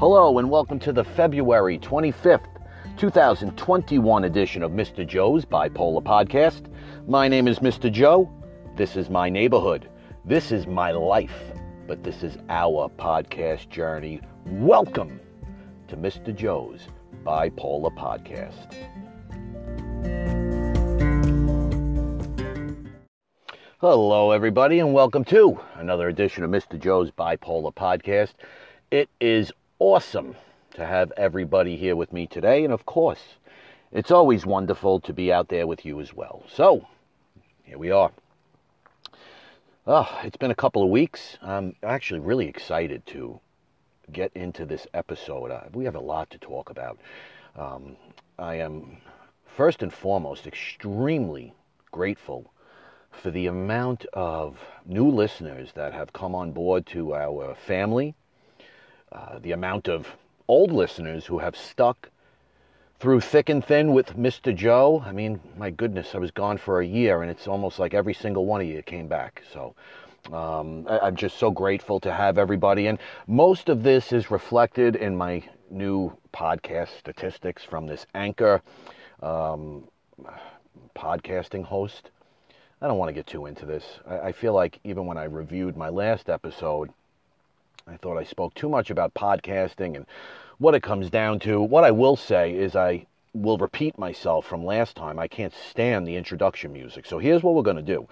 Hello, and welcome to the February 25th, 2021 edition of Mr. Joe's Bipolar Podcast. My name is Mr. Joe. This is my neighborhood. This is my life. But this is our podcast journey. Welcome to Mr. Joe's Bipolar Podcast. Hello, everybody, and welcome to another edition of Mr. Joe's Bipolar Podcast. It is awesome to have everybody here with me today, and of course, it's always wonderful to be out there with you as well. So, here we are. Oh, it's been a couple of weeks. I'm actually really excited to get into this episode. Uh, we have a lot to talk about. Um, I am, first and foremost, extremely grateful for the amount of new listeners that have come on board to our family, uh, the amount of old listeners who have stuck through thick and thin with Mr. Joe. I mean, my goodness, I was gone for a year, and it's almost like every single one of you came back. So um, I, am just so grateful to have everybody. And most of this is reflected in my new podcast statistics from this anchor um, podcasting host. I don't want to get too into this. I, I feel like even when I reviewed my last episode, I thought I spoke too much about podcasting and what it comes down to. What I will say is I will repeat myself from last time. I can't stand the introduction music. So here's what we're going to do.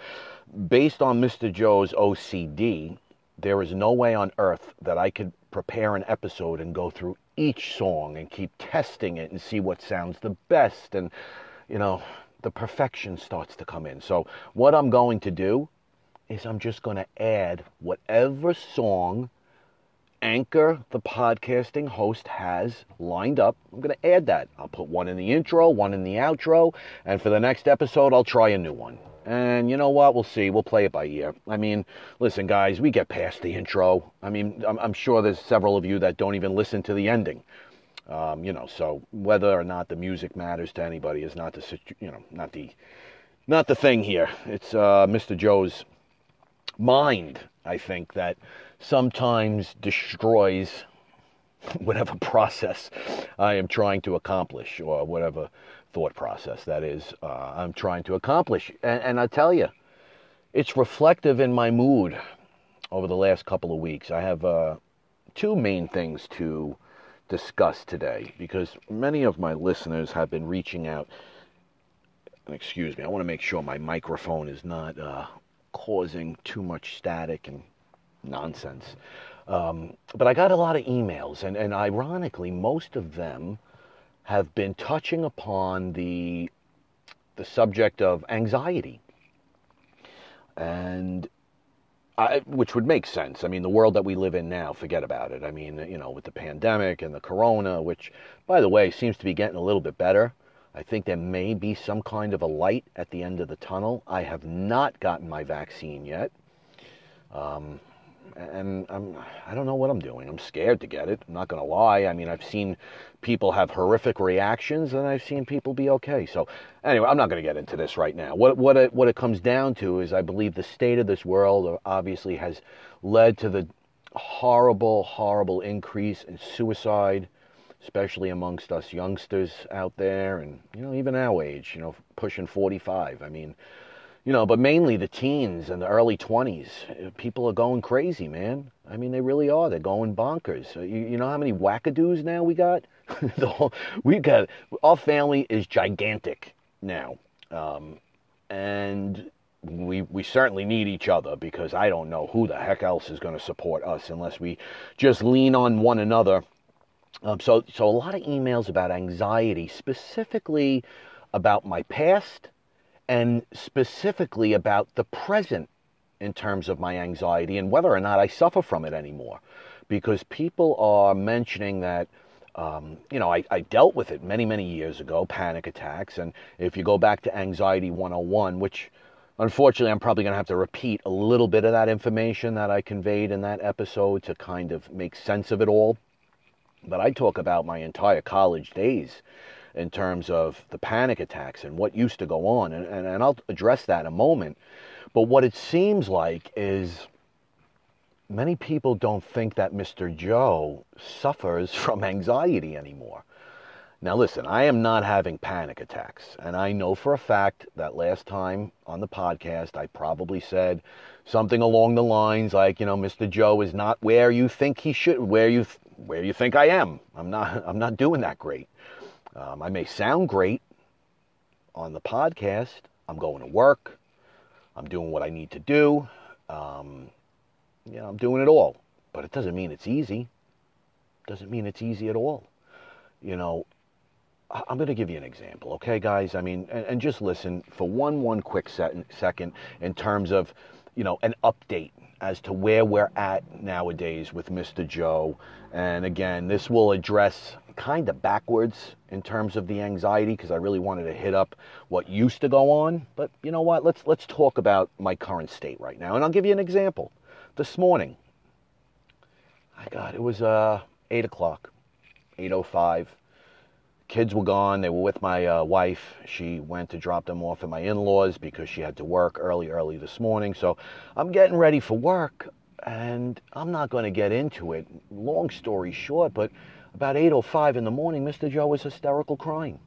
Based on Mr. Joe's OCD, there is no way on earth that I could prepare an episode and go through each song and keep testing it and see what sounds the best. And, you know, the perfection starts to come in. So, what I'm going to do is I'm just going to add whatever song Anchor, the podcasting host, has lined up. I'm going to add that. I'll put one in the intro, one in the outro, and for the next episode, I'll try a new one. And you know what? We'll see. We'll play it by ear. I mean, listen, guys, we get past the intro. I mean, I'm, I'm sure there's several of you that don't even listen to the ending. Um, you know, so whether or not the music matters to anybody is not the you know not the not the thing here. It's uh, Mr. Joe's mind, I think, that sometimes destroys whatever process I am trying to accomplish, or whatever thought process that is uh, I'm trying to accomplish. And, and I tell you, it's reflective in my mood over the last couple of weeks. I have uh, two main things to discuss today because many of my listeners have been reaching out. Excuse me, I want to make sure my microphone is not uh, causing too much static and nonsense. Um, but I got a lot of emails, and, and ironically, most of them have been touching upon the the subject of anxiety. And I, which would make sense. I mean, the world that we live in now, forget about it. I mean, you know, with the pandemic and the corona, which, by the way, seems to be getting a little bit better. I think there may be some kind of a light at the end of the tunnel. I have not gotten my vaccine yet. Um, and I'm, I don't know what I'm doing. I'm scared to get it. I'm not going to lie. I mean, I've seen people have horrific reactions, and I've seen people be okay. So, anyway, I'm not going to get into this right now. What what it, what it comes down to is, I believe the state of this world obviously has led to the horrible, horrible increase in suicide, especially amongst us youngsters out there, and you know, even our age. You know, pushing 45. I mean you know, but mainly the teens and the early 20s. People are going crazy, man. I mean, they really are. They're going bonkers. You, you know how many wackadoos now we got? whole, we got our family is gigantic now, um, and we we certainly need each other because I don't know who the heck else is going to support us unless we just lean on one another. Um, so so a lot of emails about anxiety, specifically about my past and specifically about the present in terms of my anxiety and whether or not I suffer from it anymore. Because people are mentioning that, um, you know, I, I, dealt with it many, many years ago, panic attacks. And if you go back to Anxiety 101, which unfortunately I'm probably going to have to repeat a little bit of that information that I conveyed in that episode to kind of make sense of it all. But I talk about my entire college days in terms of the panic attacks and what used to go on. And, and, and I'll address that in a moment. But what it seems like is many people don't think that Mr. Joe suffers from anxiety anymore. Now, listen, I am not having panic attacks. And I know for a fact that last time on the podcast, I probably said something along the lines like, you know, Mr. Joe is not where you think he should, where you, where you think I am. I'm not, I'm not doing that great. Um, I may sound great on the podcast. I'm going to work. I'm doing what I need to do. Um, you know, I'm doing it all. But it doesn't mean it's easy. Doesn't mean it's easy at all. You know, I'm going to give you an example, okay, guys? I mean, and, and just listen for one one quick set, second in terms of, you know, an update as to where we're at nowadays with Mr. Joe. And again, this will address kind of backwards in terms of the anxiety because I really wanted to hit up what used to go on. But you know what? Let's let's talk about my current state right now, and I'll give you an example. This morning, I got it was uh, eight o'clock, eight o oh five kids were gone. They were with my uh, wife. She went to drop them off at my in laws because she had to work early, early this morning. So I'm getting ready for work and I'm not going to get into it. Long story short, but about 8.05 in the morning, Mr. Joe was hysterical crying.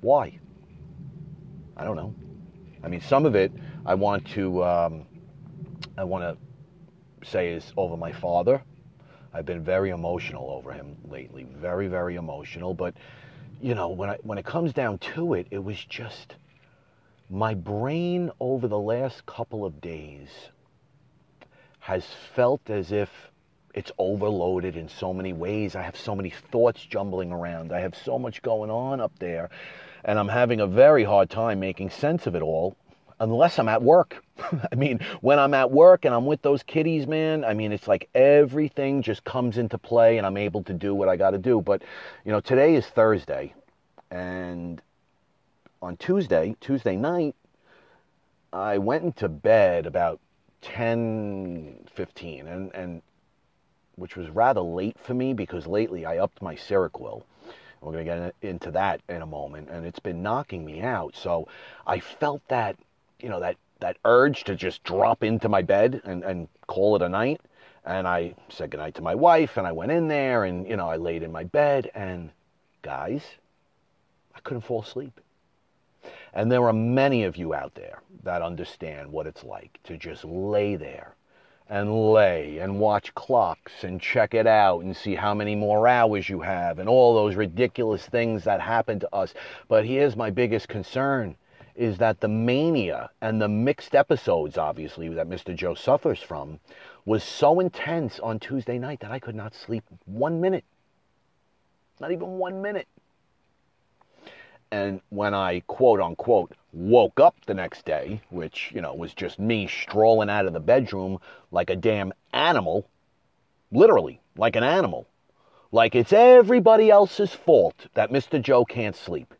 Why? I don't know. I mean, some of it I want to, um, I want to say is over my father. I've been very emotional over him lately, very, very emotional. But you know, when I when it comes down to it, it was just my brain over the last couple of days has felt as if it's overloaded in so many ways. I have so many thoughts jumbling around. I have so much going on up there, and I'm having a very hard time making sense of it all unless I'm at work. I mean, when I'm at work and I'm with those kiddies, man, I mean, it's like everything just comes into play and I'm able to do what I got to do. But, you know, today is Thursday. And on Tuesday, Tuesday night, I went into bed about 10, 15, and, and which was rather late for me because lately I upped my Seroquel. We're going to get into that in a moment, and it's been knocking me out. So I felt that you know, that, that urge to just drop into my bed and, and call it a night. And I said goodnight to my wife and I went in there and, you know, I laid in my bed and guys, I couldn't fall asleep. And there are many of you out there that understand what it's like to just lay there and lay and watch clocks and check it out and see how many more hours you have and all those ridiculous things that happen to us. But here's my biggest concern is that the mania and the mixed episodes, obviously, that Mr. Joe suffers from, was so intense on Tuesday night that I could not sleep one minute. Not even one minute. And when I quote unquote woke up the next day, which, you know, was just me strolling out of the bedroom like a damn animal, literally, like an animal, like it's everybody else's fault that Mr. Joe can't sleep.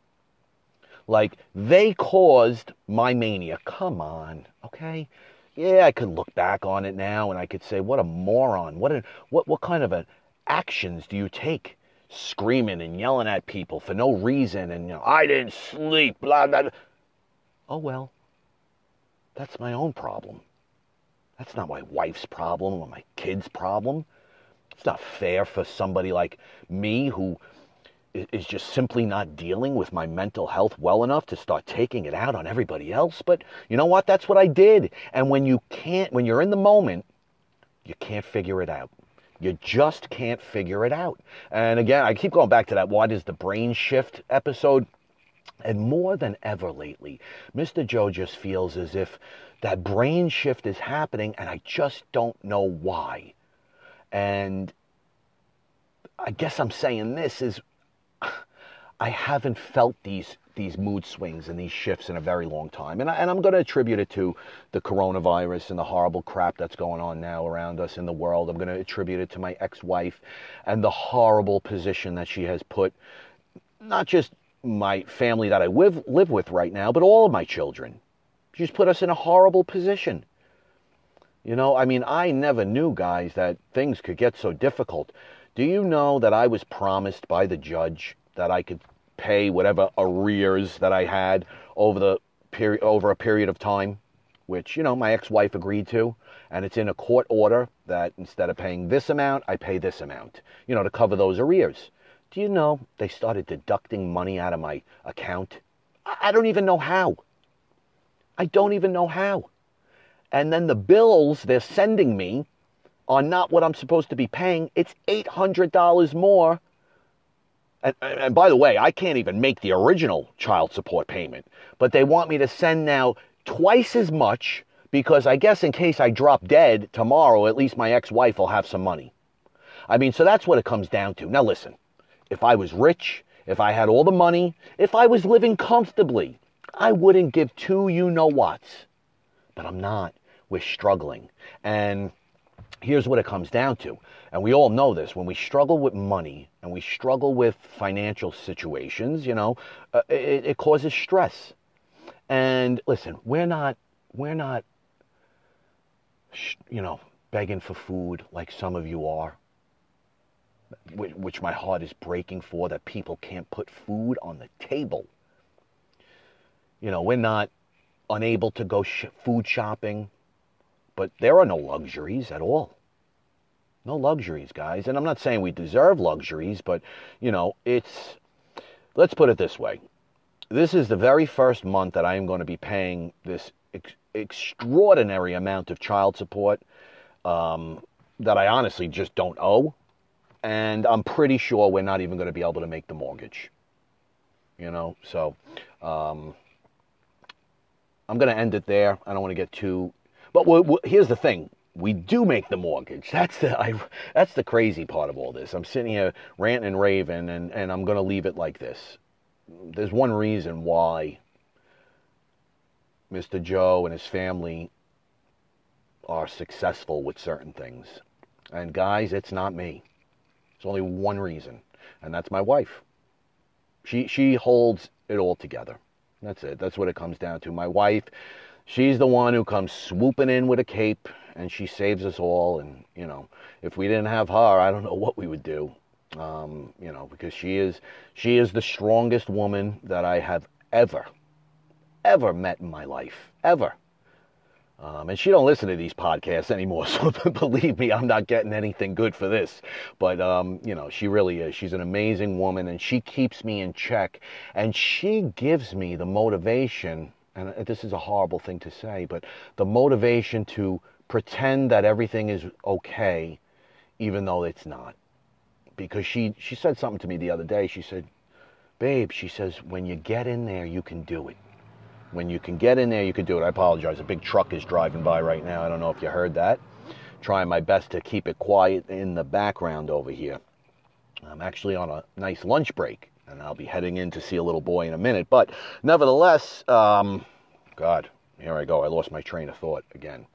Like they caused my mania. Come on, okay? Yeah, I could look back on it now and I could say, what a moron. What a, what what kind of a, actions do you take? Screaming and yelling at people for no reason and you know, I didn't sleep, blah blah. Oh well. That's my own problem. That's not my wife's problem or my kid's problem. It's not fair for somebody like me who is just simply not dealing with my mental health well enough to start taking it out on everybody else. But you know what? That's what I did. And when you can't, when you're in the moment, you can't figure it out. You just can't figure it out. And again, I keep going back to that why does the brain shift episode. And more than ever lately, Mr. Joe just feels as if that brain shift is happening and I just don't know why. And I guess I'm saying this is I haven't felt these these mood swings and these shifts in a very long time. And, I, I'm going to attribute it to the coronavirus and the horrible crap that's going on now around us in the world. I'm going to attribute it to my ex-wife and the horrible position that she has put not just my family that I live, live with right now, but all of my children. She's put us in a horrible position. You know, I mean, I never knew, guys, that things could get so difficult. Do you know that I was promised by the judge that I could pay whatever arrears that I had over the period over a period of time, which you know my ex-wife agreed to, And it's in a court order that instead of paying this amount, I pay this amount, you know, to cover those arrears. Do you know they started deducting money out of my account? I don't even know how. I don't even know how. And then the bills they're sending me are not what I'm supposed to be paying. It's $800 more. And, and, by the way, I can't even make the original child support payment, but they want me to send now twice as much because I guess in case I drop dead tomorrow, at least my ex wife will have some money. I mean, so that's what it comes down to. Now, listen, if I was rich, if I had all the money, if I was living comfortably, I wouldn't give two you know whats. But I'm not. We're struggling. And here's what it comes down to. And we all know this when we struggle with money and we struggle with financial situations, you know, uh, it, it causes stress. And listen, we're not, we're not, you know, begging for food like some of you are, which my heart is breaking for that people can't put food on the table. You know, we're not unable to go sh- food shopping, but there are no luxuries at all. No luxuries, guys. And I'm not saying we deserve luxuries, but, you know, it's, let's put it this way. This is the very first month that I am going to be paying this ex- extraordinary amount of child support um, that I honestly just don't owe. And I'm pretty sure we're not even going to be able to make the mortgage. You know, so um, I'm going to end it there. I don't want to get too. But we're, we're, here's the thing: we do make the mortgage. That's the I, that's the crazy part of all this. I'm sitting here ranting and raving, and, and I'm going to leave it like this. There's one reason why Mr. Joe and his family are successful with certain things. And guys, it's not me. It's only one reason, and that's my wife. She she holds it all together. That's it. That's what it comes down to. My wife, she's the one who comes swooping in with a cape and she saves us all. And, you know, if we didn't have her, I don't know what we would do. Um, you know, because she is she is the strongest woman that I have ever, ever met in my life. Ever. Um, and she don't listen to these podcasts anymore, so believe me, I'm not getting anything good for this. But um, you know, she really is. She's an amazing woman, and she keeps me in check, and she gives me the motivation. And this is a horrible thing to say, but the motivation to pretend that everything is okay, even though it's not. Because she she said something to me the other day. She said, "Babe," she says, "when you get in there, you can do it." When you can get in there, you can do it. I apologize. A big truck is driving by right now. I don't know if you heard that. Trying my best to keep it quiet in the background over here. I'm actually on a nice lunch break, and I'll be heading in to see a little boy in a minute. But nevertheless, um, God, here I go. I lost my train of thought again.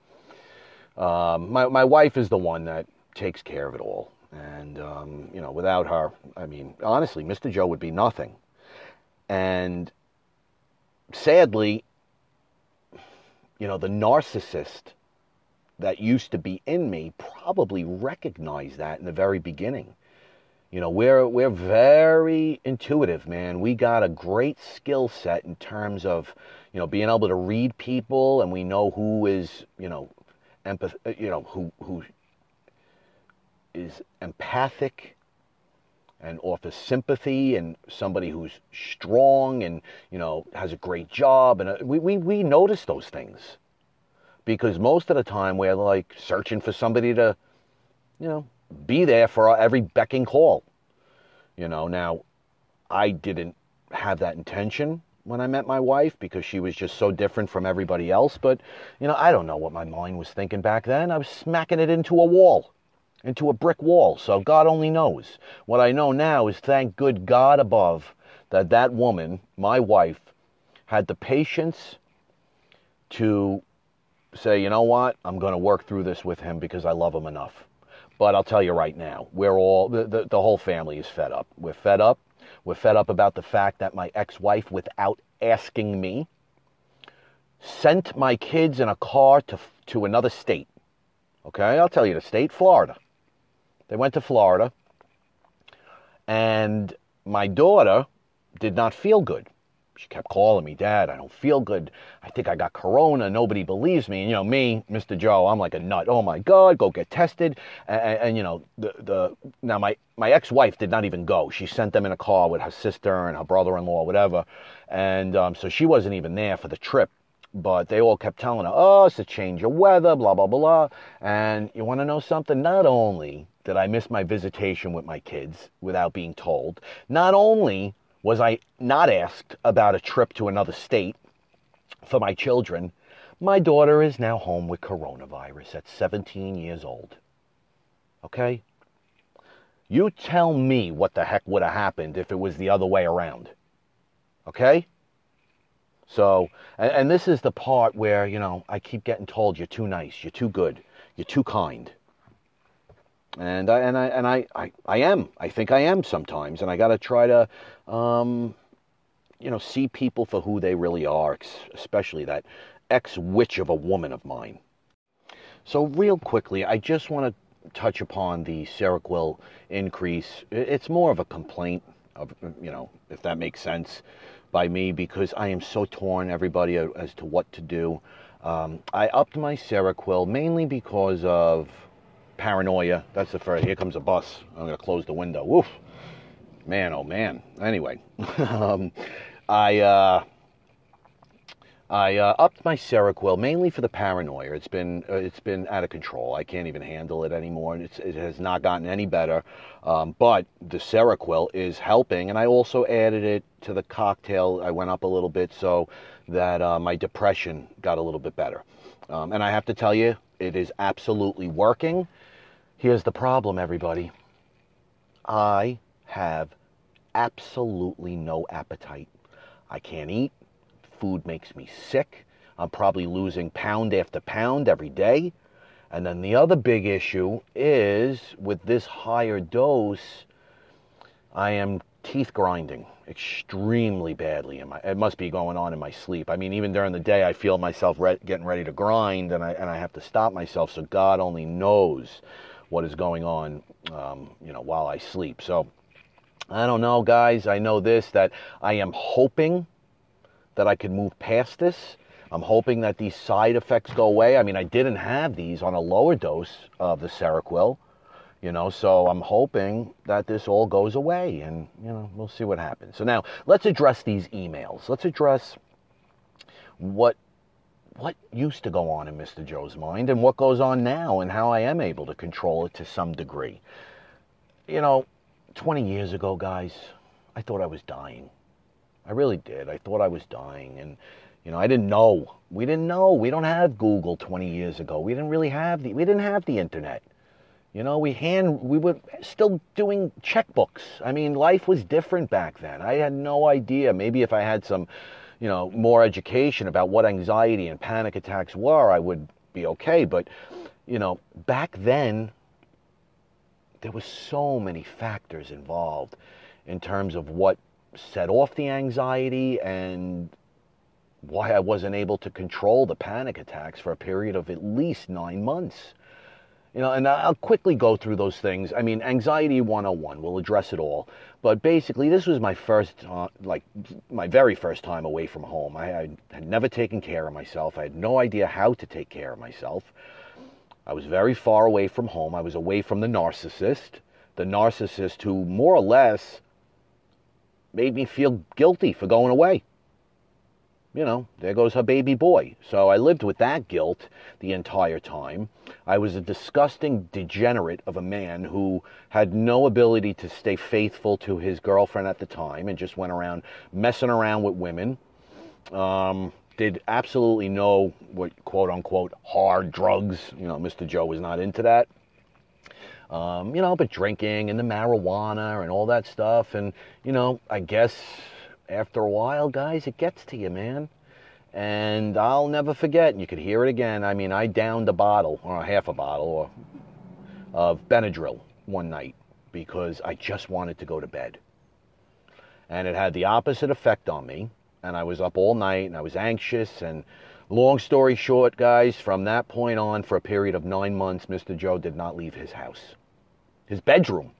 Um, my my wife is the one that takes care of it all, and um, you know, without her, I mean, honestly, Mr. Joe would be nothing. And sadly, you know, the narcissist that used to be in me probably recognized that in the very beginning. You know, we're we're very intuitive, man. We got a great skill set in terms of, you know, being able to read people and we know who is, you know, empath you know, who who is empathic and offers sympathy and somebody who's strong and you know has a great job and uh, we, we, we notice those things. Because most of the time we're like searching for somebody to you know be there for every becking call. You know now i didn't have that intention when i met my wife because she was just so different from everybody else but you know i don't know what my mind was thinking back then i was smacking it into a wall into a brick wall. So God only knows. What I know now is thank good God above that that woman, my wife, had the patience to say, you know what, I'm going to work through this with him because I love him enough. But I'll tell you right now, we're all, the, the, the whole family is fed up. We're fed up. We're fed up about the fact that my ex wife, without asking me, sent my kids in a car to, to another state. Okay, I'll tell you the state, Florida. They went to Florida, and my daughter did not feel good. She kept calling me, Dad, I don't feel good. I think I got corona. Nobody believes me. And, you know, me, Mr. Joe, I'm like a nut. Oh my God, go get tested. And, and you know, the, the, now my, my ex-wife did not even go. She sent them in a car with her sister and her brother-in-law, whatever. And um, so she wasn't even there for the trip. But they all kept telling her, oh, it's a change of weather, blah, blah, blah. And you want to know something? Not only did I miss my visitation with my kids without being told, not only was I not asked about a trip to another state for my children, my daughter is now home with coronavirus at 17 years old. Okay? You tell me what the heck would have happened if it was the other way around. Okay? So, and, and, this is the part where, you know, I keep getting told you're too nice, you're too good, you're too kind. And I, and I, and I, I, I am. I think I am sometimes. And I got to try to, um, you know, see people for who they really are, especially that ex witch of a woman of mine. So, real quickly, I just want to touch upon the Seroquel increase. It's more of a complaint of, you know, if that makes sense by me because I am so torn, everybody, as to what to do. Um, I upped my Seroquel mainly because of paranoia. That's the first. Here comes a bus. I'm to close the window. Woof. Man, oh man. Anyway, um, I uh, I uh, upped my Seroquel mainly for the paranoia. It's been uh, it's been out of control. I can't even handle it anymore. It's, it has not gotten any better. Um, but the Seroquel is helping, and I also added it to the cocktail. I went up a little bit so that uh, my depression got a little bit better. Um, and I have to tell you, it is absolutely working. Here's the problem, everybody. I have absolutely no appetite. I can't eat food makes me sick. I'm probably losing pound after pound every day. And then the other big issue is with this higher dose, I am teeth grinding extremely badly. In my, it must be going on in my sleep. I mean, even during the day, I feel myself re- getting ready to grind, and I and I have to stop myself. So God only knows what is going on, um, you know, while I sleep. So I don't know, guys. I know this that I am hoping that I could move past this. I'm hoping that these side effects go away. I mean, I didn't have these on a lower dose of the Seroquel, you know, so I'm hoping that this all goes away and, you know, we'll see what happens. So now let's address these emails. Let's address what what used to go on in Mr. Joe's mind and what goes on now and how I am able to control it to some degree. You know, 20 years ago, guys, I thought I was dying. I really did. I thought I was dying. And, you know, I didn't know. We didn't know. We don't have Google 20 years ago. We didn't really have the, we didn't have the internet. You know, we hand, we were still doing checkbooks. I mean, life was different back then. I had no idea. Maybe if I had some, you know, more education about what anxiety and panic attacks were, I would be okay. But, you know, back then, there was so many factors involved in terms of what set off the anxiety and why I wasn't able to control the panic attacks for a period of at least nine months. You know, and I'll quickly go through those things. I mean, anxiety 101, we'll address it all. But basically, this was my first, uh, like, my very first time away from home. I, I had never taken care of myself. I had no idea how to take care of myself. I was very far away from home. I was away from the narcissist, the narcissist who more or less made me feel guilty for going away. You know, there goes her baby boy. So I lived with that guilt the entire time. I was a disgusting degenerate of a man who had no ability to stay faithful to his girlfriend at the time and just went around messing around with women. Um, did absolutely no what quote unquote hard drugs. You know, Mr. Joe was not into that. Um, you know, but drinking and the marijuana and all that stuff. And, you know, I guess after a while, guys, it gets to you, man. And I'll never forget, and you could hear it again. I mean, I downed a bottle, or a half a bottle, or, of Benadryl one night because I just wanted to go to bed. And it had the opposite effect on me. And I was up all night and I was anxious and Long story short, guys, from that point on, for a period of nine months, Mr. Joe did not leave his house, his bedroom.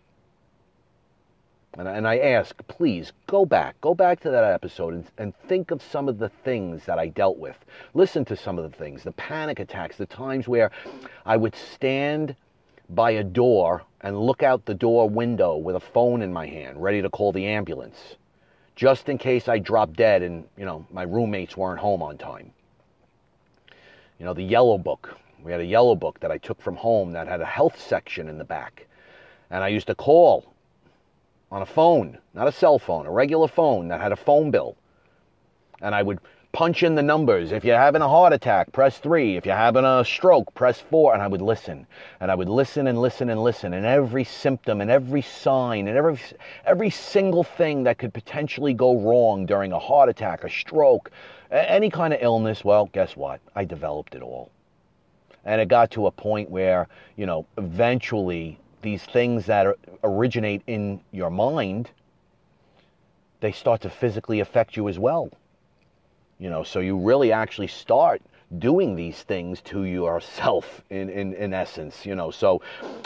And, and I ask, please go back, go back to that episode and, and think of some of the things that I dealt with. Listen to some of the things, the panic attacks, the times where I would stand by a door and look out the door window with a phone in my hand, ready to call the ambulance, just in case I dropped dead and, you know, my roommates weren't home on time. You know, the yellow book. We had a yellow book that I took from home that had a health section in the back. And I used to call on a phone, not a cell phone, a regular phone that had a phone bill. And I would punch in the numbers. If you're having a heart attack, press three. If you're having a stroke, press four. And I would listen. And I would listen and listen and listen. And every symptom and every sign and every, every single thing that could potentially go wrong during a heart attack, a stroke, any kind of illness, well, guess what? I developed it all. And it got to a point where, you know, eventually these things that originate in your mind, they start to physically affect you as well. You know, so you really actually start doing these things to yourself in, in, in essence, you know. So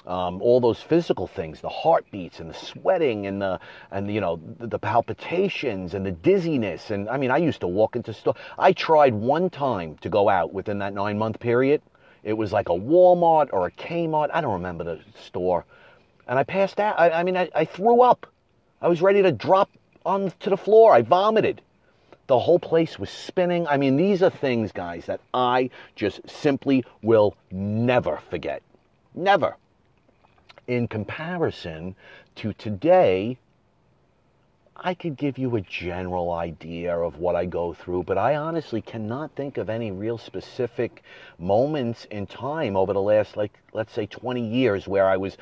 um, all those physical things, the heartbeats and the sweating and the and you know the, the palpitations and the dizziness and I mean I used to walk into store. I tried one time to go out within that nine month period. It was like a Walmart or a Kmart. I don't remember the store. And I passed out. I, I mean, I, I threw up. I was ready to drop onto the floor. I vomited. The whole place was spinning. I mean, these are things, guys, that I just simply will never forget. Never. In comparison to today, I could give you a general idea of what I go through, but I honestly cannot think of any real specific moments in time over the last, like, let's say 20 years where I was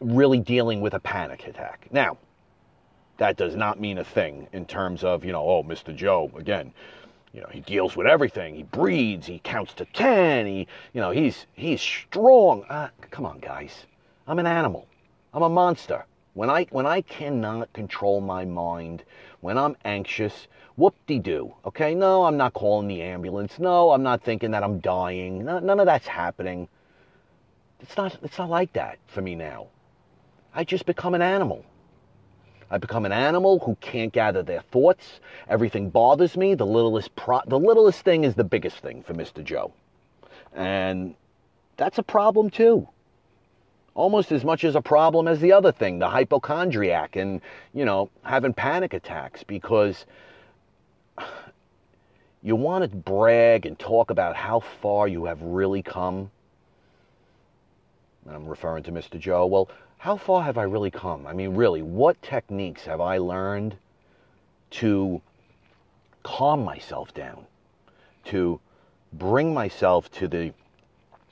really dealing with a panic attack. Now, that does not mean a thing in terms of, you know, oh, Mr. Joe, again, you know, he deals with everything. He breathes, he counts to 10, he, you know, he's, he's strong. Uh, come on, guys. I'm an animal. I'm a monster. When I, when I cannot control my mind, when I'm anxious, whoop-de-doo, okay? No, I'm not calling the ambulance. No, I'm not thinking that I'm dying. No, none of that's happening. It's not, it's not like that for me now. I just become an animal. I become an animal who can't gather their thoughts. Everything bothers me. The littlest, pro- the littlest thing is the biggest thing for Mr. Joe. And that's a problem too almost as much as a problem as the other thing, the hypochondriac and, you know, having panic attacks because you want to brag and talk about how far you have really come. I'm referring to Mr. Joe. Well, how far have I really come? I mean, really, what techniques have I learned to calm myself down, to bring myself to the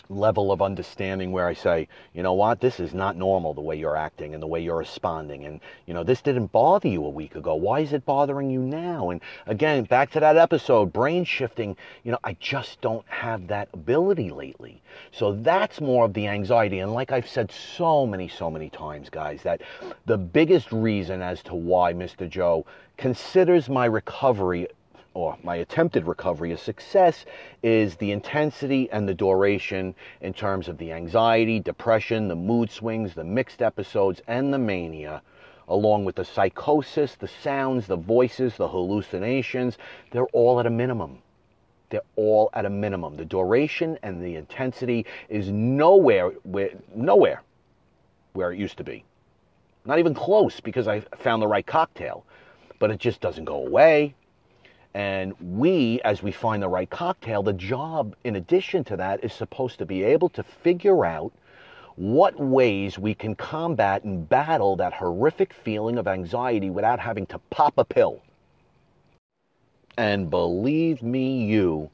level of understanding where I say, you know what, this is not normal the way you're acting and the way you're responding. And, you know, this didn't bother you a week ago. Why is it bothering you now? And again, back to that episode, brain shifting, you know, I just don't have that ability lately. So that's more of the anxiety. And like I've said so many, so many times, guys, that the biggest reason as to why Mr. Joe considers my recovery or my attempted recovery a success is the intensity and the duration in terms of the anxiety, depression, the mood swings, the mixed episodes, and the mania, along with the psychosis, the sounds, the voices, the hallucinations. They're all at a minimum. They're all at a minimum. The duration and the intensity is nowhere where nowhere where it used to be. Not even close because I found the right cocktail. But it just doesn't go away. And we, as we find the right cocktail, the job, in addition to that, is supposed to be able to figure out what ways we can combat and battle that horrific feeling of anxiety without having to pop a pill. And believe me, you,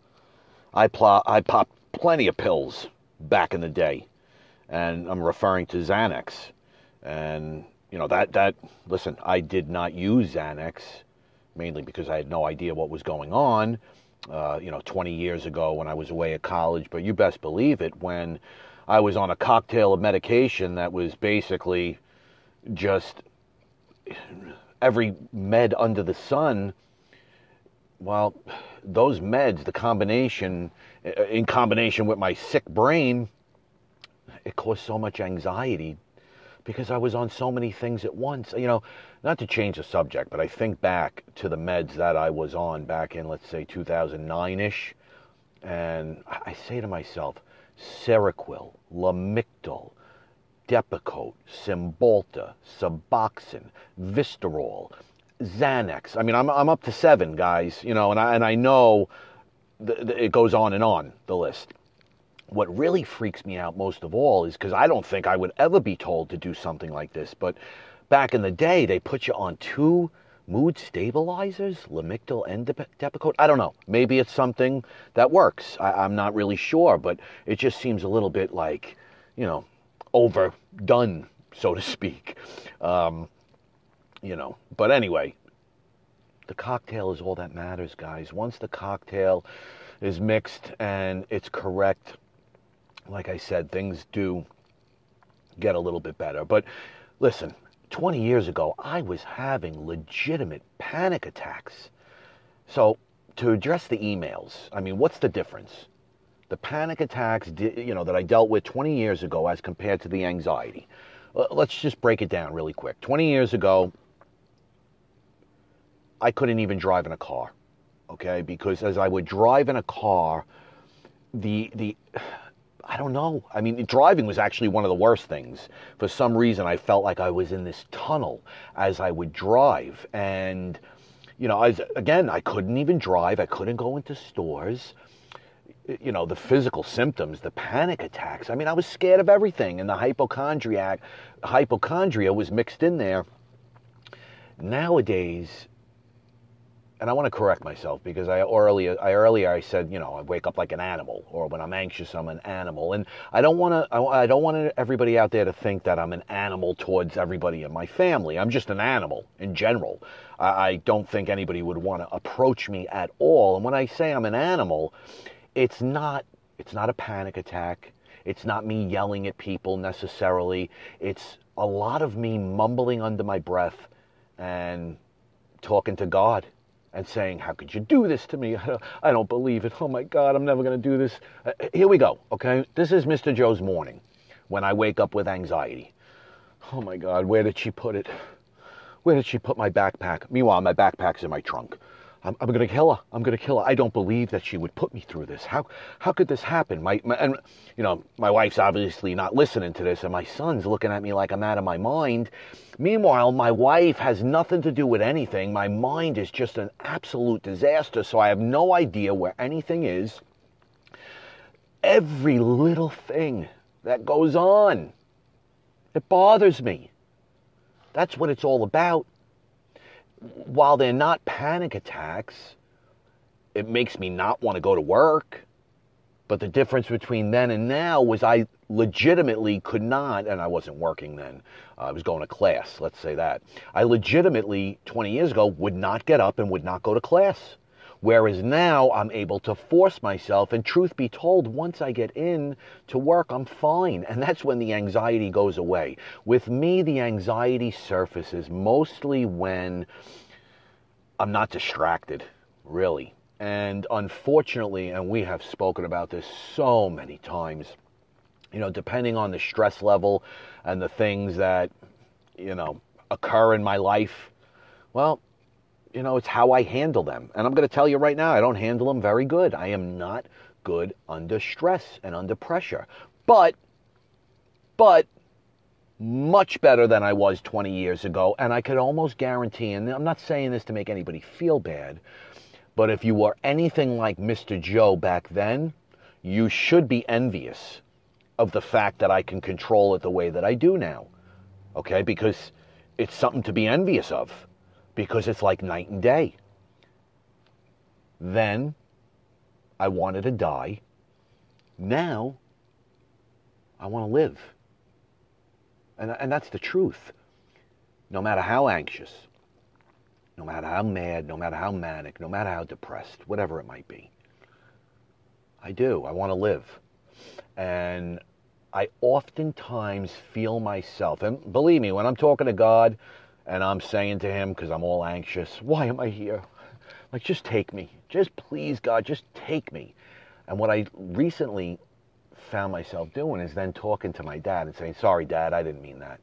I, pl- I popped plenty of pills back in the day. And I'm referring to Xanax. And, you know, that, that, listen, I did not use Xanax mainly because I had no idea what was going on, uh, you know, 20 years ago when I was away at college. But you best believe it when I was on a cocktail of medication that was basically just every med under the sun. Well, those meds, the combination, in combination with my sick brain, it caused so much anxiety because I was on so many things at once. You know, not to change the subject, but I think back to the meds that I was on back in, let's say, 2009 ish. And I say to myself, Seroquel, Lamictal, Depakote, Cymbalta, Suboxone, Vistaril, Xanax. I mean, I'm, I'm up to seven, guys, you know, and I, and I know it goes on and on, the list. What really freaks me out most of all is because I don't think I would ever be told to do something like this, but back in the day, they put you on two mood stabilizers, Lamictal and Depakote. I don't know. Maybe it's something that works. I, am not really sure, but it just seems a little bit like, you know, overdone, so to speak. Um, you know, but anyway, the cocktail is all that matters, guys. Once the cocktail is mixed and it's correct, like I said, things do get a little bit better. But listen, 20 years ago, I was having legitimate panic attacks. So, to address the emails, I mean, what's the difference? The panic attacks, you know, that I dealt with 20 years ago as compared to the anxiety. Uh, let's just break it down really quick. 20 years ago, I couldn't even drive in a car, okay? Because as I would drive in a car, the the I don't know. I mean, driving was actually one of the worst things. For some reason, I felt like I was in this tunnel as I would drive. And, you know, I, again, I couldn't even drive. I couldn't go into stores. You know, the physical symptoms, the panic attacks. I mean, I was scared of everything. And the hypochondriac, hypochondria was mixed in there. Nowadays, and I want to correct myself because I earlier I earlier I said you know I wake up like an animal or when I'm anxious I'm an animal. And I don't want to I don't want everybody out there to think that I'm an animal towards everybody in my family. I'm just an animal in general. I, I don't think anybody would want to approach me at all. And when I say I'm an animal it's not it's not a panic attack. It's not me yelling at people necessarily. It's a lot of me mumbling under my breath and talking to God and saying, How could you do this to me? I don't believe it. Oh my God, I'm never going to do this. Uh, here we go, okay? This is Mr. Joe's morning when I wake up with anxiety. Oh my God, where did she put it? Where did she put my backpack? Meanwhile, my backpack's in my trunk. I'm, I'm going to kill her. I'm going to kill her. I don't believe that she would put me through this. How how could this happen? My, my and you know, my wife's obviously not listening to this, and my son's looking at me like I'm out of my mind. Meanwhile, my wife has nothing to do with anything. My mind is just an absolute disaster, so I have no idea where anything is. Every little thing that goes on, it bothers me. That's what it's all about while they're not panic attacks, it makes me not want to go to work. But the difference between then and now was I legitimately could not, and I wasn't working then. Uh, I was going to class, let's say that. I legitimately, 20 years ago, would not get up and would not go to class. Whereas now I'm able to force myself, and truth be told, once I get in to work, I'm fine. And that's when the anxiety goes away. With me, the anxiety surfaces mostly when I'm not distracted, really. And unfortunately, and we have spoken about this so many times, you know, depending on the stress level and the things that, you know, occur in my life, well, you know, it's how I handle them. And I'm going to tell you right now, I don't handle them very good. I am not good under stress and under pressure. But, but, much better than I was 20 years ago. And I could almost guarantee, and I'm not saying this to make anybody feel bad, but if you were anything like Mr. Joe back then, you should be envious of the fact that I can control it the way that I do now. Okay? Because it's something to be envious of because it's like night and day. Then I wanted to die. Now I want to live. And, and that's the truth. No matter how anxious, no matter how mad, no matter how manic, no matter how depressed, whatever it might be, I do. I want to live. And I oftentimes feel myself, and believe me, when I'm talking to God, and I'm saying to him, because I'm all anxious, why am I here? Like, just take me. Just please, God, just take me. And what I recently found myself doing is then talking to my dad and saying, sorry, dad, I didn't mean that.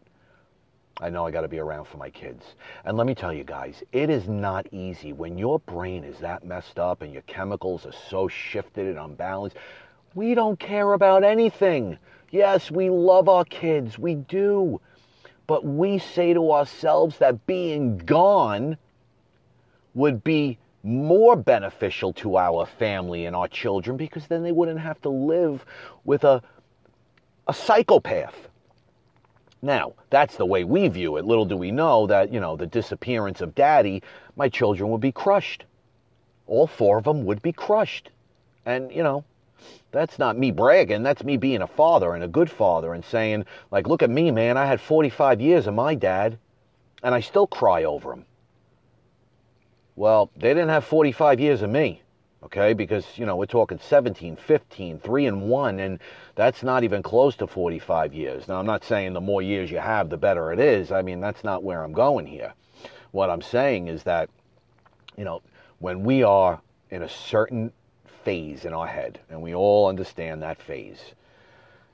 I know I got to be around for my kids. And let me tell you guys, it is not easy when your brain is that messed up and your chemicals are so shifted and unbalanced. We don't care about anything. Yes, we love our kids, we do. But we say to ourselves that being gone would be more beneficial to our family and our children because then they wouldn't have to live with a, a psychopath. Now, that's the way we view it. Little do we know that, you know, the disappearance of daddy, my children would be crushed. All four of them would be crushed. And, you know, that's not me bragging. That's me being a father and a good father and saying, like, look at me, man. I had 45 years of my dad, and I still cry over him. Well, they didn't have 45 years of me, okay? Because, you know, we're talking 17, 15, 3 and 1, and that's not even close to 45 years. Now, I'm not saying the more years you have, the better it is. I mean, that's not where I'm going here. What I'm saying is that, you know, when we are in a certain phase in our head, and we all understand that phase,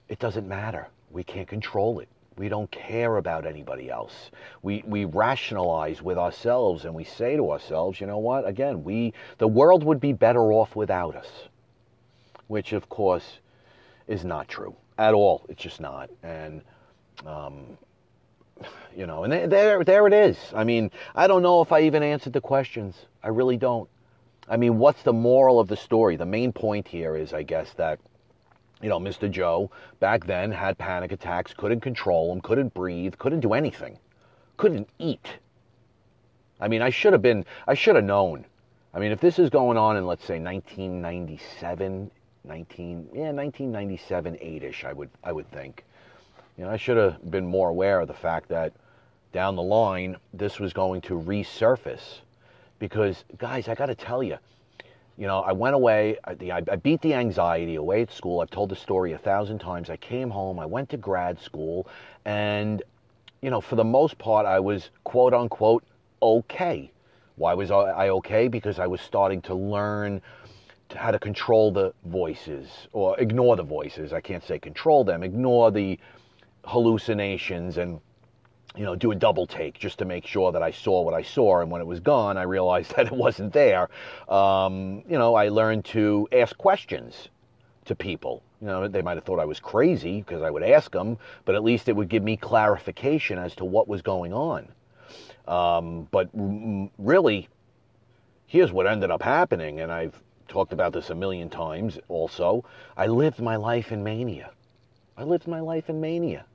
it doesn't matter. We can't control it. We don't care about anybody else. We, we rationalize with ourselves and we say to ourselves, you know what? Again, we, the world would be better off without us, which of course is not true at all. It's just not. And, um, you know, and there, there it is. I mean, I don't know if I even answered the questions. I really don't. I mean, what's the moral of the story? The main point here is, I guess, that you know, Mr. Joe back then had panic attacks, couldn't control them, couldn't breathe, couldn't do anything, couldn't eat. I mean, I should have been, I should have known. I mean, if this is going on in, let's say, 1997, 19, yeah, 1997, 8-ish, I would, I would think. You know, I should have been more aware of the fact that down the line, this was going to resurface. Because, guys, I got to tell you, you know, I went away. I, I, beat the anxiety away at school. I've told the story a thousand times. I came home. I went to grad school, and you know, for the most part, I was quote unquote okay. Why was I okay? Because I was starting to learn how to control the voices or ignore the voices. I can't say control them. Ignore the hallucinations and you know, do a double take just to make sure that I saw what I saw. And when it was gone, I realized that it wasn't there. Um, you know, I learned to ask questions to people. You know, they might have thought I was crazy because I would ask them, but at least it would give me clarification as to what was going on. Um, but really, here's what ended up happening, and I've talked about this a million times also. I lived my life in mania. I lived my life in mania.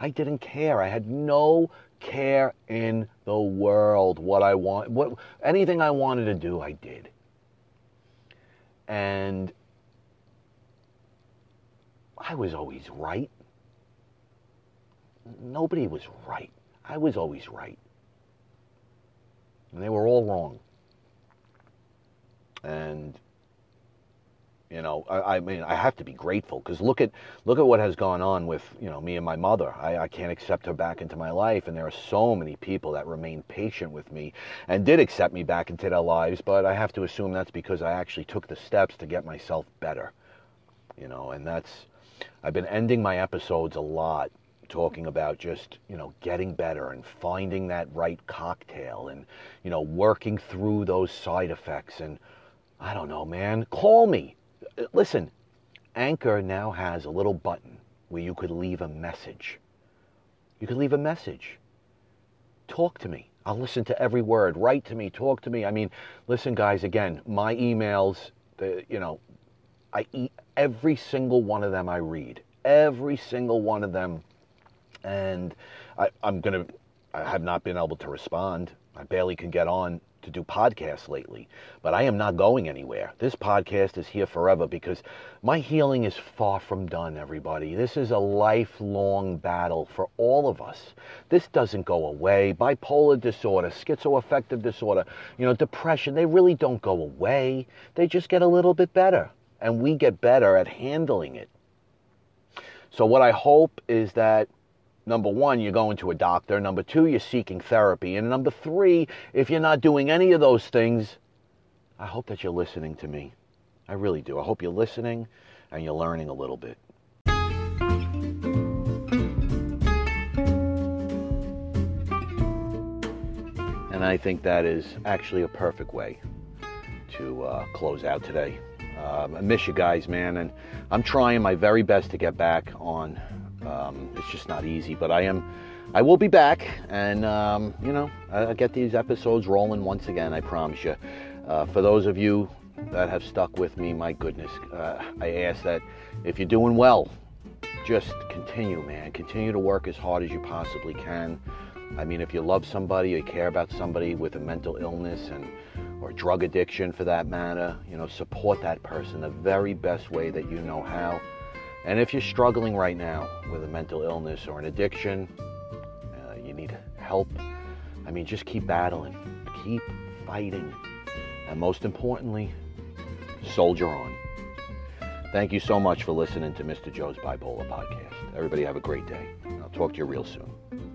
I didn't care. I had no care in the world what I want what anything I wanted to do I did. And I was always right. Nobody was right. I was always right. And they were all wrong. And you know, I, I mean, I have to be grateful because look at look at what has gone on with you know me and my mother. I, I can't accept her back into my life, and there are so many people that remain patient with me and did accept me back into their lives. But I have to assume that's because I actually took the steps to get myself better. You know, and that's I've been ending my episodes a lot talking about just you know getting better and finding that right cocktail and you know working through those side effects and I don't know, man. Call me listen, Anchor now has a little button where you could leave a message. You could leave a message. Talk to me. I'll listen to every word. Write to me. Talk to me. I mean, listen, guys. Again, my emails. The, you know, I eat every single one of them. I read every single one of them, and I, I'm gonna. I have not been able to respond. I barely can get on to do podcasts lately, but I am not going anywhere. This podcast is here forever because my healing is far from done, everybody. This is a lifelong battle for all of us. This doesn't go away. Bipolar disorder, schizoaffective disorder, you know, depression, they really don't go away. They just get a little bit better, and we get better at handling it. So, what I hope is that number one, you're going to a doctor. Number two, you're seeking therapy. And number three, if you're not doing any of those things, I hope that you're listening to me. I really do. I hope you're listening and you're learning a little bit. And I think that is actually a perfect way to uh, close out today. Um, I miss you guys, man, and I'm trying my very best to get back on. Um, it's just not easy, but I am. I will be back, and um, you know, I'll get these episodes rolling once again. I promise you. Uh, for those of you that have stuck with me, my goodness, uh, I ask that if you're doing well, just continue, man. Continue to work as hard as you possibly can. I mean, if you love somebody, you care about somebody with a mental illness and or drug addiction for that matter, you know, support that person the very best way that you know how. And if you're struggling right now with a mental illness or an addiction, uh, you need help. I mean, just keep battling, keep fighting, and most importantly, soldier on. Thank you so much for listening to Mr. Joe's Bipolar Podcast. Everybody have a great day. I'll talk to you real soon.